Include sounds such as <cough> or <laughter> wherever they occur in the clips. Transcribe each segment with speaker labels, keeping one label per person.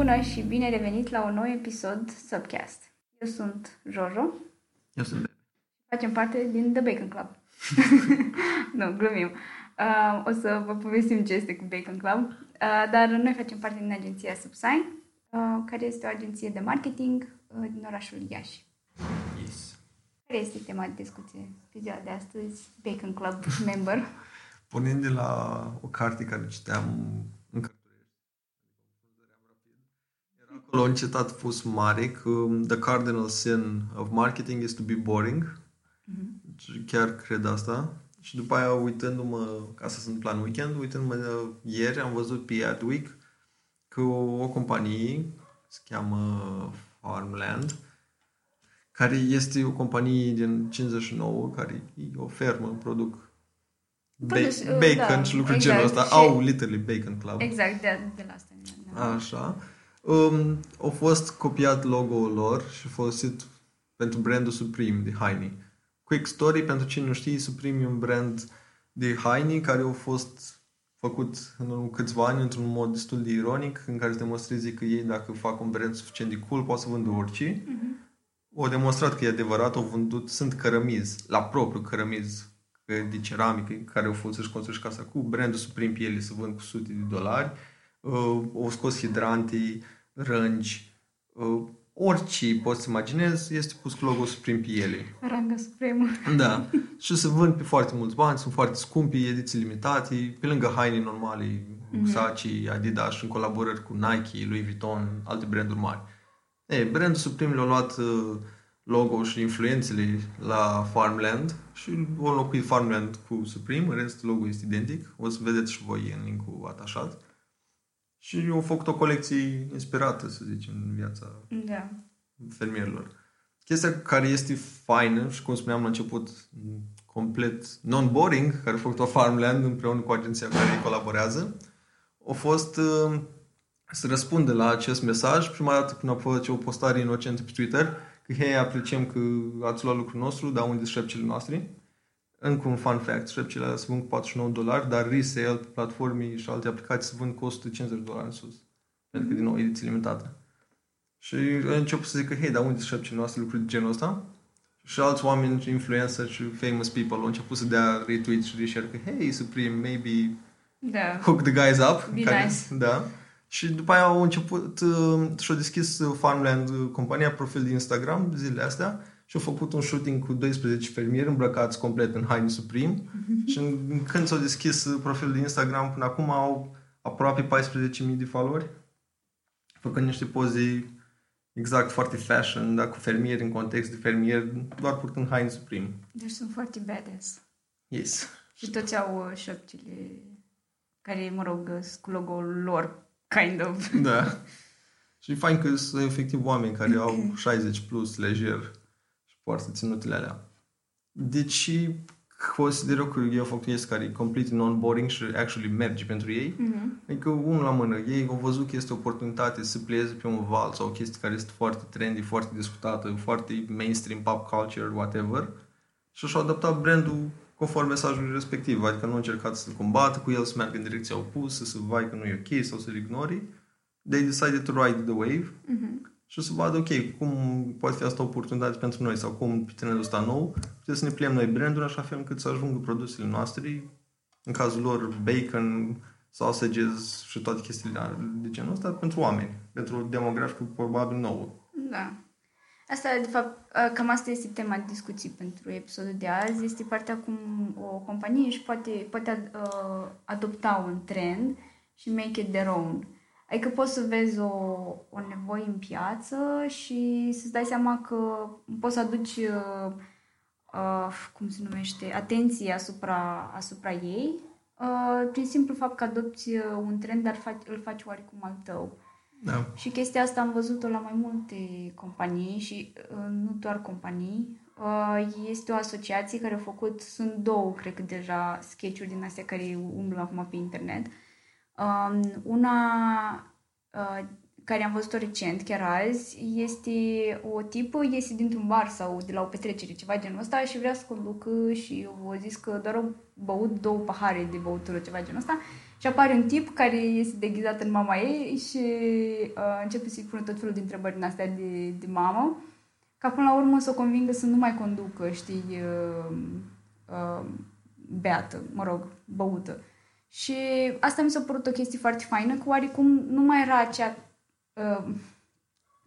Speaker 1: Bună și bine revenit la un nou episod Subcast. Eu sunt Jojo.
Speaker 2: Eu sunt Bebe.
Speaker 1: Facem parte din The Bacon Club. <laughs> nu, glumim. Uh, o să vă povestim ce este cu Bacon Club. Uh, dar noi facem parte din agenția Subsign, uh, care este o agenție de marketing uh, din orașul Iași.
Speaker 2: Yes.
Speaker 1: Care este tema de discuție pe ziua de astăzi? Bacon Club member. <laughs>
Speaker 2: Pornind de la o carte care citeam în Cărturești, era acolo un citat pus mare că The cardinal sin of marketing is to be boring. Mm-hmm. Chiar cred asta. Și după aia, uitându-mă, ca să sunt plan weekend, uitându-mă ieri, am văzut pe Adweek că o, o companie se cheamă Farmland, care este o companie din 59, care e o fermă, produc
Speaker 1: Produs-
Speaker 2: ba- bacon
Speaker 1: da,
Speaker 2: și lucruri
Speaker 1: exact.
Speaker 2: genul ăsta.
Speaker 1: Și-
Speaker 2: Au literally Bacon Club.
Speaker 1: Exact, de, de la asta. Da.
Speaker 2: Așa. Um, au fost copiat logo-ul lor și folosit pentru brandul Supreme de haine. Quick story, pentru cine nu știe, Supreme e un brand de haine care au fost făcut în urmă câțiva ani într-un mod destul de ironic, în care se demonstreze că ei, dacă fac un brand suficient de cool, pot să vândă orice. Au demonstrat că e adevărat, au vândut, sunt cărămizi, la propriu cărămizi că de ceramică, care au fost să-și construiești casa cu brandul Supreme pe ele să vând cu sute de dolari. Uh, au scos hidrante, rângi, uh, orice poți să imaginezi, este pus cu logo Supreme pe ele.
Speaker 1: Ranga supremă.
Speaker 2: Da. și se vând pe foarte mulți bani, sunt foarte scumpi, ediții limitate, pe lângă haine normale, Versace, Adidas, în colaborări cu Nike, Louis Vuitton, alte branduri mari. E, brandul Supreme le-a luat uh, logo și influențele la Farmland și au înlocuit Farmland cu Supreme, în rest logo este identic, o să vedeți și voi în linkul atașat. Și au făcut o colecție inspirată, să zicem, în viața
Speaker 1: Da.
Speaker 2: fermierilor. Chestia care este faină și cum spuneam la început, m, complet non-boring, care a făcut-o Farmland împreună cu agenția cu care ei colaborează, a fost uh, să răspundă la acest mesaj prima dată când au făcut o postare inocentă pe Twitter că hei, apreciem că ați luat lucrul nostru, dar unde sunt șerpcele noastre? Încă un fun fact, șerpcele alea se vând cu 49 dolari, dar resale pe platforme și alte aplicații se vând cu 150 de dolari în sus. Pentru că, din nou, ediție limitată. Și a început să zică, hei, dar unde sunt șerpcele noastre lucruri de genul ăsta? Și alți oameni, influencer și famous people au început să dea retweet și reshare că, hey, Supreme, maybe
Speaker 1: Da.
Speaker 2: hook the guys up.
Speaker 1: Be nice. <laughs>
Speaker 2: Da. Și după aia au început uh, și-au deschis uh, Farmland, uh, compania, profil de Instagram zilele astea și au făcut un shooting cu 12 fermieri îmbrăcați complet în haine Supreme și în- când s-au deschis uh, profilul de Instagram până acum au aproape 14.000 de followeri făcând niște poze exact foarte fashion, dar cu fermieri în context de fermieri, doar purtând haine Supreme.
Speaker 1: Deci sunt foarte badass.
Speaker 2: Yes.
Speaker 1: Și toți au uh, șopcile care, mă rog, sunt cu logo-ul lor, kind of.
Speaker 2: Da. Și e fain că sunt efectiv oameni care <laughs> au 60 plus lejer și poartă ținutele alea. Deci consider eu că eu fac chestii care e complet non-boring și actually merge pentru ei.
Speaker 1: Mhm.
Speaker 2: Adică unul la mână, ei au văzut că este o oportunitate să plieze pe un val sau o chestie care este foarte trendy, foarte discutată, foarte mainstream, pop culture, whatever. Și și-au adaptat brandul conform mesajului respectiv. Adică nu au încercat să combată cu el, să meargă în direcția opusă, să vai că nu e ok sau să-l ignori. They decided to ride the wave
Speaker 1: Mhm.
Speaker 2: Și să vadă, ok, cum poate fi asta o oportunitate pentru noi sau cum pe trendul ăsta nou putem să ne pliem noi branduri așa fel încât să ajungă produsele noastre, în cazul lor bacon, sausages și toate chestiile de genul ăsta pentru oameni, pentru o demografică probabil nouă.
Speaker 1: Da. Asta, de fapt, uh, cam asta este tema de discuții pentru episodul de azi. Este partea cum o companie își poate, poate uh, adopta un trend și make it their own. Adică poți să vezi o, o nevoie în piață și să-ți dai seama că poți să aduci, uh, uh, cum se numește, atenție asupra, asupra ei uh, prin simplu fapt că adopți uh, un trend, dar faci, îl faci oarecum al tău.
Speaker 2: Da.
Speaker 1: Și chestia asta am văzut-o la mai multe companii și uh, nu doar companii. Uh, este o asociație care a făcut, sunt două, cred că deja, sketch-uri din astea care umblă acum pe internet. Um, una uh, care am văzut-o recent, chiar azi, este o tipă, iese dintr-un bar sau de la o petrecere, ceva genul ăsta și vrea să conducă și o zis că doar o băut două pahare de băutură, ceva genul ăsta și apare un tip care este deghizat în mama ei și uh, începe să-i pună tot felul de întrebări din astea de, de mamă, ca până la urmă să o convingă să nu mai conducă, știi, uh, uh, beată, mă rog, băută. Și asta mi s-a părut o chestie foarte faină, că oarecum nu mai era acea uh,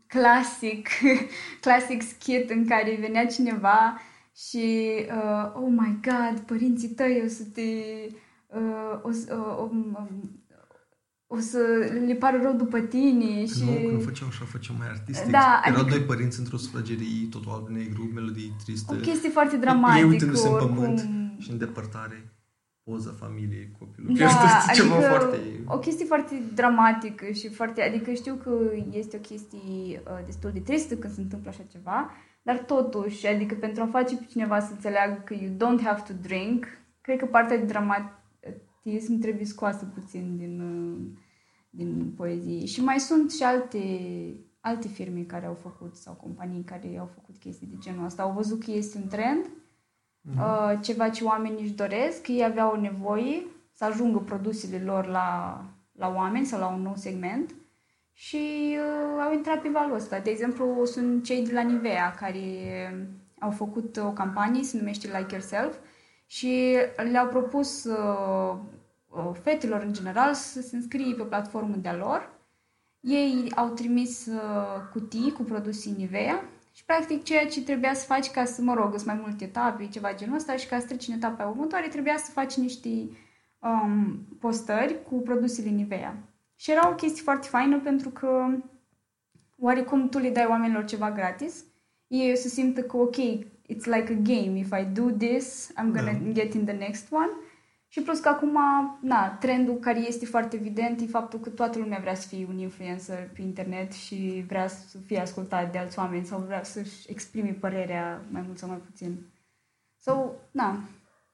Speaker 1: clasic, <laughs> clasic skit în care venea cineva și uh, oh my god, părinții tăi o să te uh, o, uh, um, o să le pară rău după tine și...
Speaker 2: Nu, când făceau așa, făceau mai artistic.
Speaker 1: Da,
Speaker 2: Erau
Speaker 1: adică-
Speaker 2: doi părinți într-o sufragerie, totul alb negru, melodii triste.
Speaker 1: O chestie foarte dramatică,
Speaker 2: Ei uitându-se în
Speaker 1: oricum.
Speaker 2: pământ și în depărtare, poza familiei, copilul.
Speaker 1: Da,
Speaker 2: Știi,
Speaker 1: adică
Speaker 2: ceva foarte...
Speaker 1: o chestie foarte dramatică și foarte... Adică știu că este o chestie uh, destul de tristă când se întâmplă așa ceva, dar totuși, adică pentru a face pe cineva să înțeleagă că you don't have to drink, cred că partea de dramatism trebuie scoasă puțin din, uh, din poezie. Și mai sunt și alte, alte firme care au făcut sau companii care au făcut chestii de genul ăsta. Au văzut că este un trend uh, ceva ce oamenii își doresc, ei aveau nevoie să ajungă produsele lor la, la oameni sau la un nou segment și uh, au intrat pe valul ăsta. De exemplu, sunt cei de la Nivea care au făcut o campanie, se numește Like Yourself și le-au propus uh, uh, fetelor în general să se înscrie pe platformă de-a lor ei au trimis uh, cutii cu produse Nivea și practic ceea ce trebuia să faci ca să, mă rog, sunt mai multe etape, ceva genul ăsta și ca să treci în etapa următoare trebuia să faci niște um, postări cu produsele Nivea. Și era o chestie foarte faină pentru că oarecum tu le dai oamenilor ceva gratis, ei o să simtă că ok, it's like a game, if I do this, I'm gonna
Speaker 2: Da.
Speaker 1: get in the next one. Și plus că acum, na, trendul care este foarte evident e faptul că toată lumea vrea să fie un influencer pe internet și vrea să fie ascultat de alți oameni sau vrea să-și exprime părerea mai mult sau mai puțin. So, na,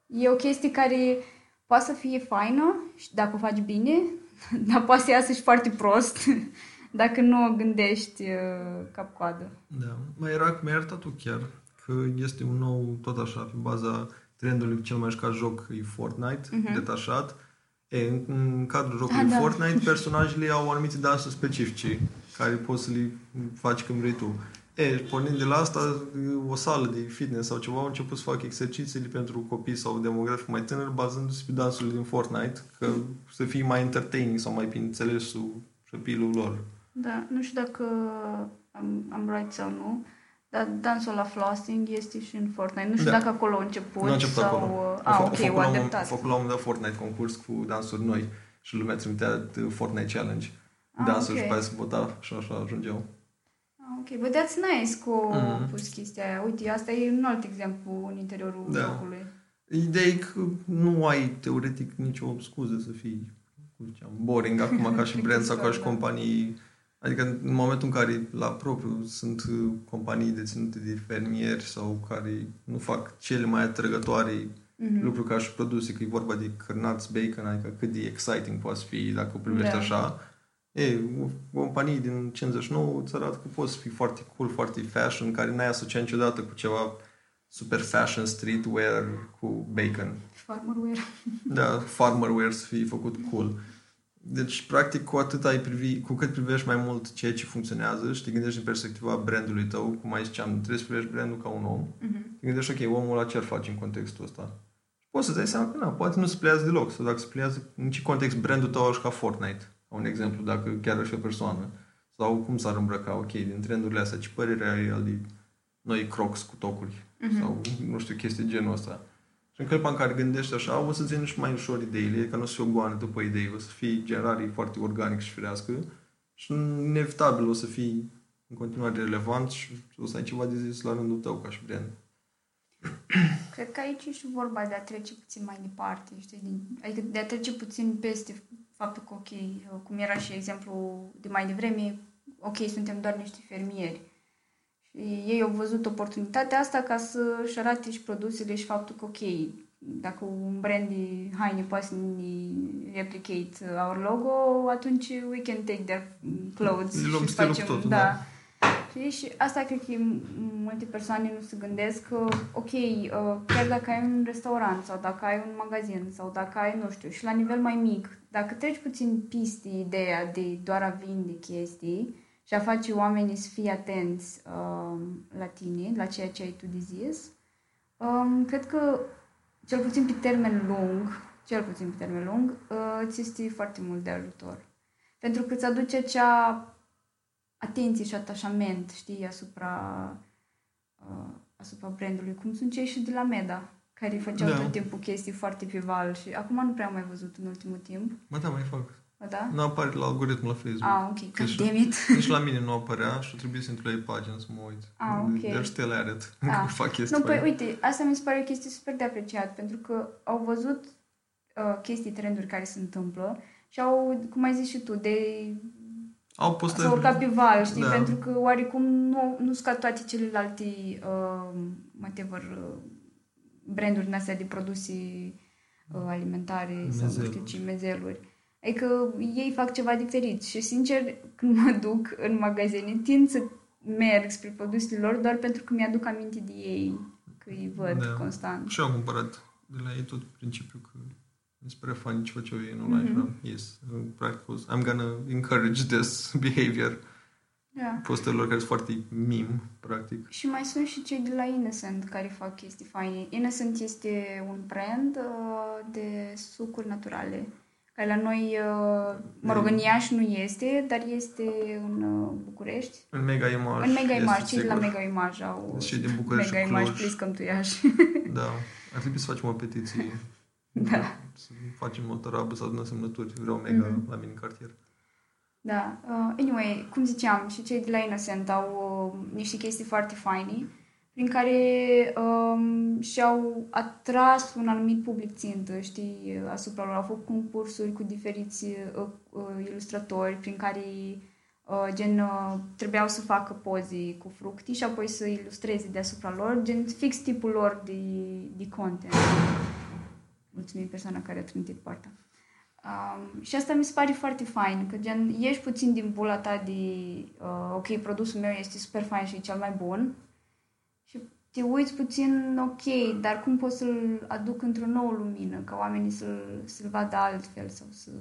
Speaker 1: e o chestie care poate să fie faină și dacă o faci bine, <laughs> dar poate să iasă și foarte prost <laughs> dacă nu o gândești uh, cap-coadă.
Speaker 2: Da. Mai era, mi-ai arătat tu chiar că este un nou, tot așa, pe baza trendului cel mai jucat joc e Fortnite,
Speaker 1: Mhm.
Speaker 2: detașat. E, în, în cadrul jocului
Speaker 1: Ah, da.
Speaker 2: Fortnite, personajele au anumite dansuri specifice care poți să le faci când vrei tu. E, pornind de la asta, o sală de fitness sau ceva au început să facă exercițiile pentru copii sau demografic mai tânări, bazându-se pe dansurile din Fortnite, că să fie mai entertaining sau mai pe înțelesul copilul lor.
Speaker 1: Da, nu știu dacă am, am right sau nu, dar dansul la flossing este și în Fortnite. Nu știu
Speaker 2: Da.
Speaker 1: dacă acolo a început
Speaker 2: Nu a început
Speaker 1: sau...
Speaker 2: acolo.
Speaker 1: uh,
Speaker 2: Au
Speaker 1: Ah,
Speaker 2: fa-
Speaker 1: ok,
Speaker 2: au făcut
Speaker 1: o
Speaker 2: la un moment-
Speaker 1: adaptat.
Speaker 2: Au făcut la un moment dat Fortnite concurs cu dansuri noi și lumea trimitea uh, Fortnite Challenge.
Speaker 1: Ah,
Speaker 2: dansuri
Speaker 1: ok.
Speaker 2: și pe aia se vota și așa ajungeau.
Speaker 1: Ah, ok, but that's nice că au
Speaker 2: Mhm.
Speaker 1: pus chestia aia. Uite, asta e un alt exemplu în interiorul
Speaker 2: Da.
Speaker 1: jocului.
Speaker 2: Ideea e că nu ai teoretic nicio scuză să fii cum ziceam, boring acum <laughs> ca și brand sau ca și
Speaker 1: Da.
Speaker 2: companii. Adică în momentul în care la propriu sunt uh, companii deținute de fermieri sau care nu fac cele mai atrăgătoare
Speaker 1: Mhm.
Speaker 2: lucruri ca și produse, că e vorba de cărnați bacon, adică cât de exciting poate fi dacă o privești
Speaker 1: Da.
Speaker 2: așa. E, o companie din 59 îți arată că poți fi foarte cool, foarte fashion, care n-ai asociat niciodată cu ceva super fashion streetwear cu bacon.
Speaker 1: Farmerware.
Speaker 2: Da, farmerwear să fie făcut cool. Deci, practic, cu atât ai privi, cu cât privești mai mult ceea ce funcționează și te gândești din perspectiva brandului tău, cum mai ziceam, trebuie să privești brandul ca un om,
Speaker 1: Mhm.
Speaker 2: te gândești, ok, omul ăla ce ar face în contextul ăsta? Poți să-ți dai seama că, na, poate nu se pliază deloc, sau dacă se pliază, în ce context brandul tău aș ca Fortnite, un exemplu, dacă chiar ar fi o persoană. Sau cum s-ar îmbrăca, ok, din trendurile astea, ce părere ai el de noi crocs cu tocuri?
Speaker 1: Mhm.
Speaker 2: Sau, nu știu, chestii de genul ăsta. Și în clipa în care gândești așa, o să-ți vină și mai ușor ideile, că nu o să fie o goană după idei, o să fii generarii foarte organic și firească și inevitabil o să fii în continuare relevant și o să ai ceva de zis la rândul tău ca și brand. <clears throat>
Speaker 1: Cred că aici e și vorba de a trece puțin mai departe, știi? Din, adică de a trece puțin peste faptul că, ok, cum era și exemplu de mai devreme, ok, suntem doar niște fermieri. Și ei au văzut oportunitatea asta ca să-și arate și produsele și faptul că, ok, dacă un brand de haine poate să ne replicate our logo, atunci we can take their clothes
Speaker 2: Le luăm
Speaker 1: și
Speaker 2: stilul
Speaker 1: facem,
Speaker 2: cu totul,
Speaker 1: da.
Speaker 2: da.
Speaker 1: Știi? Și asta cred că multe persoane nu se gândesc că, ok, uh, chiar dacă ai un restaurant sau dacă ai un magazin sau dacă ai, nu știu, și la nivel mai mic, dacă treci puțin piste ideea de doar a vinde chestii și a face oamenii să fie atenți uh, la tine, la ceea ce ai tu de zis, um, cred că cel puțin pe termen lung, cel puțin pe termen lung, uh, ți este foarte mult de ajutor. Pentru că îți aduce acea atenție și atașament, știi, asupra, uh, asupra brandului, cum sunt cei și de la Meda, care făceau
Speaker 2: Da.
Speaker 1: tot timpul chestii foarte pival și acum nu prea am mai văzut în ultimul timp.
Speaker 2: Mă, da, mai fac.
Speaker 1: Bă, Da?
Speaker 2: Nu apare la algoritm la Facebook.
Speaker 1: Ah, ok,
Speaker 2: Deci-
Speaker 1: god damn it.
Speaker 2: Nici la mine nu apărea și trebuie să intru la ei pagină să mă uit.
Speaker 1: Ah, ok.
Speaker 2: They're still at it.
Speaker 1: Ah.
Speaker 2: fac chestii
Speaker 1: Nu, păi
Speaker 2: faine.
Speaker 1: uite, asta mi se pare o chestie super de apreciat, pentru că au văzut uh, chestii, trenduri care se întâmplă și au, cum ai zis și tu, de
Speaker 2: Au postări.
Speaker 1: s-au urcat pe val, știi?
Speaker 2: Da.
Speaker 1: Pentru că oarecum nu, nu scad toate celelalte uh, whatever, uh, branduri din astea de produse uh, alimentare sau nu știu
Speaker 2: Mezeluri.
Speaker 1: ce, mezeluri. Adică ei fac ceva diferit și sincer când mă duc în magazine tind să merg spre produsele lor doar pentru că mi-aduc aminte de ei, că îi văd
Speaker 2: Da.
Speaker 1: constant.
Speaker 2: Și eu am cumpărat de la ei tot principiul că mi se pare funny ce făceau ei în online.
Speaker 1: Mhm.
Speaker 2: Mm-hmm. Yes, practic, o să- I'm gonna encourage this <laughs> behavior.
Speaker 1: Da.
Speaker 2: Postărilor care sunt foarte meme, practic.
Speaker 1: Și mai sunt și cei de la Innocent care fac chestii faine. Innocent este un brand uh, de sucuri naturale. Care la noi, uh, mă rog, în Iași nu este, dar este în uh, București.
Speaker 2: În Mega Image.
Speaker 1: în Mega
Speaker 2: este
Speaker 1: Image, cei de la
Speaker 2: sigur.
Speaker 1: Mega Image au
Speaker 2: Și din București
Speaker 1: Mega
Speaker 2: și
Speaker 1: Image,
Speaker 2: Cluj.
Speaker 1: please come to Iași. <laughs>
Speaker 2: Da. Ar trebui să facem o petiție. <laughs>
Speaker 1: Da.
Speaker 2: Să facem o tarabă sau adunăm semnături. Vreau Mega
Speaker 1: Mhm.
Speaker 2: la mine în cartier.
Speaker 1: Da. Uh, anyway, cum ziceam, și cei de la Innocent au uh, niște chestii foarte faine prin care um, și-au atras un anumit public țintă, știi, asupra lor. Au făcut concursuri cu diferiți uh, uh, ilustratori prin care uh, gen uh, trebuiau să facă poze cu fructi și apoi să ilustreze deasupra lor, gen fix tipul lor de, de content. Mulțumim persoana care a trântit poarta. Um, și asta mi se pare foarte fain, că gen ieși puțin din bula ta de uh, ok, produsul meu este super fain și e cel mai bun și te uiți puțin ok, dar cum pot să-l aduc într-o nouă lumină, ca oamenii să-l, să-l vadă altfel sau să,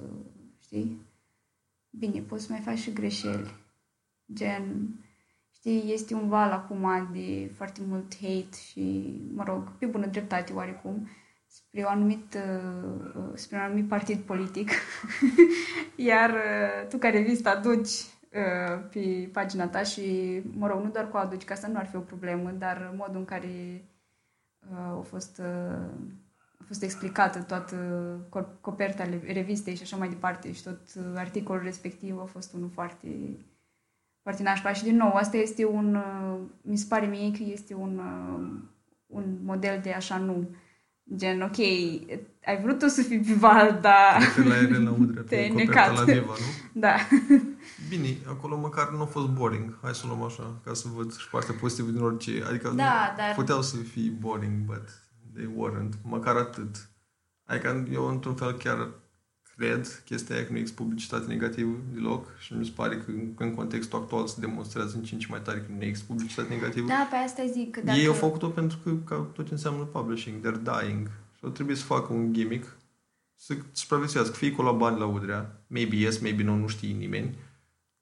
Speaker 1: știi? Bine, poți să mai faci și greșeli. Gen, știi, este un val acum de foarte mult hate și, mă rog, pe bună dreptate oarecum, spre, o anumit, uh, spre un anumit partid politic. <laughs> Iar uh, tu care vii să te aduci uh, pe pagina ta și, mă rog, nu doar cu aduci, că asta nu ar fi o problemă, dar modul în care uh, a fost, uh, a fost explicată toată co- coperta le- revistei și așa mai departe și tot uh, articolul respectiv a fost unul foarte foarte nașpa și din nou, asta este un, uh, mi se pare mie că este un, uh, un model de așa nu. Gen, ok, ai vrut tu să fii pival, dar... <laughs>
Speaker 2: Te la ele la udrea,
Speaker 1: Te-ai
Speaker 2: pe coperta
Speaker 1: necat.
Speaker 2: la Viva, nu?
Speaker 1: Da.
Speaker 2: Bine, acolo măcar nu a fost boring. Hai să o luăm așa, ca să văd și partea pozitivă din orice. Adică
Speaker 1: Da, dar-
Speaker 2: puteau să fie boring, but they weren't. Măcar atât. Adică eu, într-un fel, chiar cred chestia aia că nu există publicitate negativă deloc și mi se pare că în, în contextul actual se demonstrează în ce în ce mai tare că nu există publicitate negativă.
Speaker 1: Da, pe asta zic că dacă...
Speaker 2: Ei au făcut-o pentru că ca tot ce înseamnă publishing, they're dying. Și au trebuit să facă un gimmick să supraviețuiască. Fie că la bani la udrea, maybe yes, maybe no, nu știe nimeni.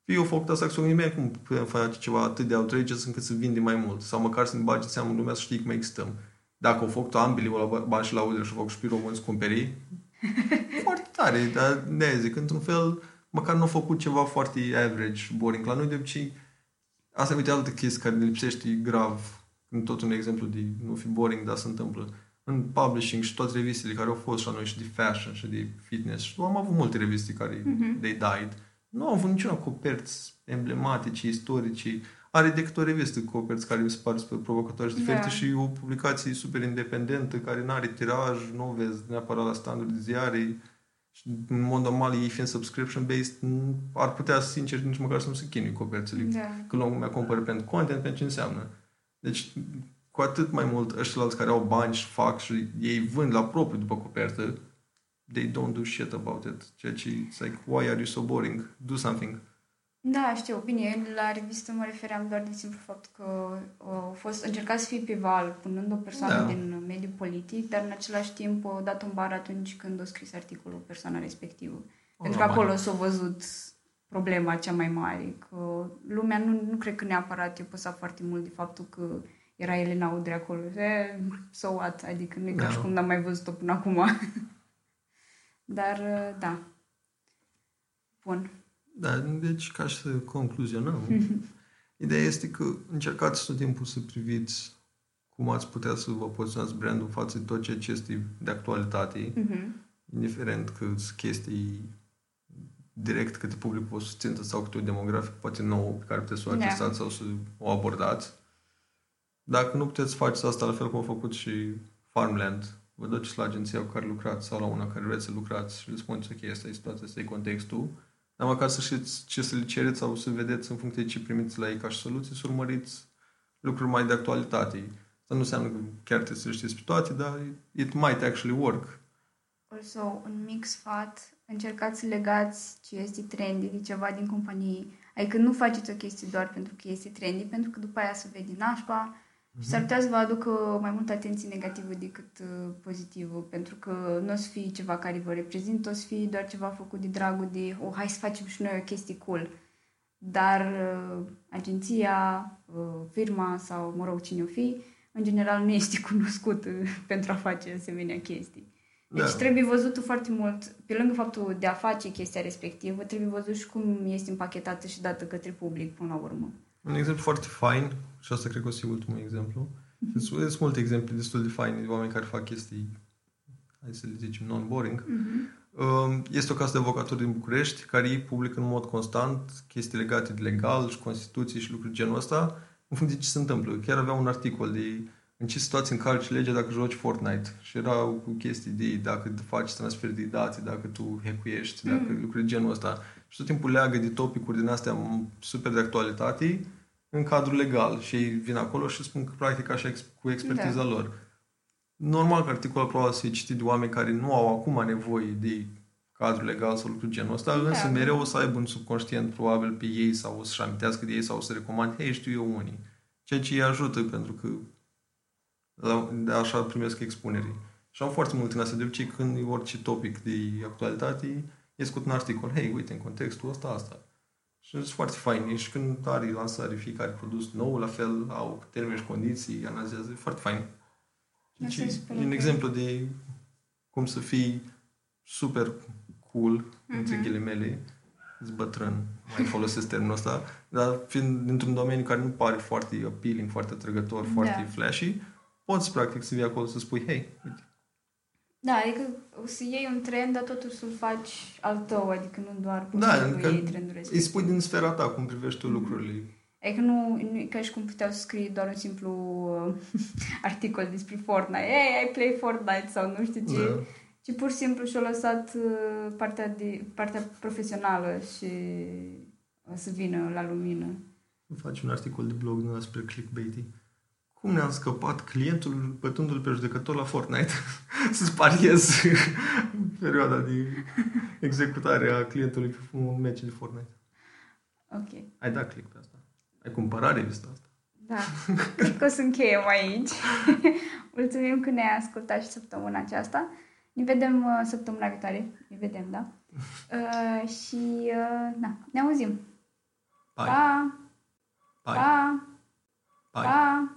Speaker 2: Fie au făcut asta că să nimeni cum putem face ceva atât de outrageous încât să vinde mai mult. Sau măcar să ne bage seama în lumea să știe că mai existăm. Dacă au făcut ambele la bani și la udrea și au făcut și pe români să cumperi, foarte <laughs> tare, dar de zic, într-un fel, măcar nu au făcut ceva foarte average, boring. La noi de obicei, asta e uite altă chestie care ne lipsește grav, în tot un exemplu de nu fi boring, dar se întâmplă. În publishing și toate revistele care au fost și la noi și de fashion și de fitness. Și am avut multe reviste care
Speaker 1: Mhm.
Speaker 2: they died. Nu au avut niciuna coperți emblematice, istorice. Are decât o revistă cu coperți care mi se pare super provocatoare și diferite
Speaker 1: Da.
Speaker 2: și o publicație super independentă care nu are tiraj, nu o vezi neapărat la standard de ziare. Și în mod normal, ei fiind subscription-based, nu- ar putea, sincer, nici măcar să nu se chinui coperțele.
Speaker 1: Da.
Speaker 2: Că lumea cumpără pentru content, pentru ce înseamnă. Deci, cu atât mai mult ăștia care au bani și fac și ei vând la propriu după copertă, they don't do shit about it. Ceea ce it's like, why are you so boring? Do something.
Speaker 1: Da, știu. Bine, la revistă mă refeream doar de simplu fapt că a fost încercat să fie pe val, punând o persoană
Speaker 2: Da.
Speaker 1: din mediul politic, dar în același timp o dat un bar atunci când a scris articolul persoana respectivă. Pentru că
Speaker 2: normal.
Speaker 1: acolo s-a văzut problema cea mai mare, că lumea nu, nu cred că neapărat i-a păsat foarte mult de faptul că era Elena Udre acolo. E, so what? Adică nu e ca
Speaker 2: Da.
Speaker 1: și cum n-am mai văzut-o până acum. <laughs> Dar, da. Bun.
Speaker 2: Da, deci ca și să concluzionăm, <laughs> ideea este că încercați tot timpul să priviți cum ați putea să vă poziționați brandul față de tot ceea ce este de actualitate,
Speaker 1: Mhm.
Speaker 2: indiferent că sunt chestii direct către publicul vostru țintă sau câte o demografic poate nou pe care puteți să o
Speaker 1: Da.
Speaker 2: adresați sau să o abordați. Dacă nu puteți face asta la fel cum a făcut și Farmland, vă duceți la agenția cu care lucrați sau la una care vreți să lucrați și le spuneți ok, asta e situația, asta e contextul, dar măcar să știți ce să le cereți sau să vedeți în funcție de ce primiți la ei ca și soluții, să urmăriți lucruri mai de actualitate. Asta nu înseamnă că chiar trebuie să le știți pe toate, dar it might actually work.
Speaker 1: Also, un mic sfat, încercați să legați ce este trendy de ceva din companie. Adică nu faceți o chestie doar pentru că este trendy, pentru că după aia se vede nașpa și s-ar putea să vă aducă mai multă atenție negativă decât uh, pozitivă, pentru că nu o să fie ceva care vă reprezintă, o să fie doar ceva făcut de dragul de, oh, hai să facem și noi o chestie cool. Dar uh, agenția, uh, firma sau, mă rog, cine o fi, în general nu este <laughs> cunoscută pentru a face asemenea chestii. Deci
Speaker 2: Da.
Speaker 1: trebuie văzutul foarte mult, pe lângă faptul de a face chestia respectivă, trebuie văzut și cum este împachetată și dată către public până la urmă.
Speaker 2: Un exemplu foarte fain, și asta cred că o să fie ultimul exemplu, sunt sunt multe exemple destul de faine de oameni care fac chestii, hai să le zicem, non-boring. Um, Este o casă de avocatură din București care ei publică în mod constant chestii legate de legal și Constituție și lucruri genul ăsta în funcție de ce se întâmplă. Chiar avea un articol de în ce situații încalci legea dacă joci Fortnite și erau cu chestii de dacă faci transfer de date, dacă tu hackuiești, dacă
Speaker 1: Mm.
Speaker 2: lucruri genul ăsta. Și tot timpul leagă de topicuri din astea m- super de actualitate în cadrul legal și ei vin acolo și spun că practic așa ex- cu expertiza
Speaker 1: Da.
Speaker 2: lor. Normal că articolul probabil să fie citit de oameni care nu au acum nevoie de cadru legal sau lucruri genul ăsta,
Speaker 1: Da.
Speaker 2: însă mereu o să aibă un subconștient probabil pe ei sau o să-și amintească de ei sau o să recomand, hei, știu eu unii. Ceea ce îi ajută pentru că la, de așa primesc expunerii. Și am foarte mult în asta, de obicei când e orice topic de actualitate, e scot un articol, hei, uite, în contextul ăsta, asta. Și sunt foarte fain. Și când are lansare fiecare produs nou, la fel, au termeni și condiții, analizează, e foarte fain. Deci,
Speaker 1: Asta e super
Speaker 2: e un
Speaker 1: ok.
Speaker 2: exemplu de cum să fii super cool, între
Speaker 1: Mhm.
Speaker 2: ghilimele, îți bătrân, mai folosesc termenul ăsta, dar fiind dintr-un domeniu care nu pare foarte appealing, foarte atrăgător,
Speaker 1: Da.
Speaker 2: foarte flashy, poți practic să vii acolo să spui, hei, uite,
Speaker 1: Da, adică o să iei un trend, dar totuși să-l faci al tău, adică nu doar pur și
Speaker 2: Da,
Speaker 1: simplu
Speaker 2: adică
Speaker 1: iei trendul
Speaker 2: îi
Speaker 1: respectiv.
Speaker 2: spui din sfera ta cum privești
Speaker 1: Mhm.
Speaker 2: tu lucrurile.
Speaker 1: Adică nu, nu e ca și cum puteau să scrie doar un simplu uh, <laughs> articol despre Fortnite. Hey, I play Fortnite sau nu știu ce.
Speaker 2: Da.
Speaker 1: Ci pur și simplu și-au lăsat uh, partea, de, partea profesională și o să vină la lumină.
Speaker 2: Faci un articol de blog din ăla spre clickbaity. Cum ne-am scăpat clientul bătându-l pe judecător la Fortnite? <laughs> Să-ți pariez <laughs> perioada de executare a clientului pe un meci de Fortnite.
Speaker 1: Ok.
Speaker 2: Ai dat click pe asta. Ai cumpărat revista asta.
Speaker 1: Da. Cred că o să încheiem aici. <laughs> Mulțumim că ne-ai ascultat și săptămâna aceasta. Ne vedem uh, săptămâna viitoare. Ne vedem, da? Uh, și, uh, da, ne auzim.
Speaker 2: Bye.
Speaker 1: Pa!
Speaker 2: Bye.
Speaker 1: Pa!
Speaker 2: Bye.
Speaker 1: Pa!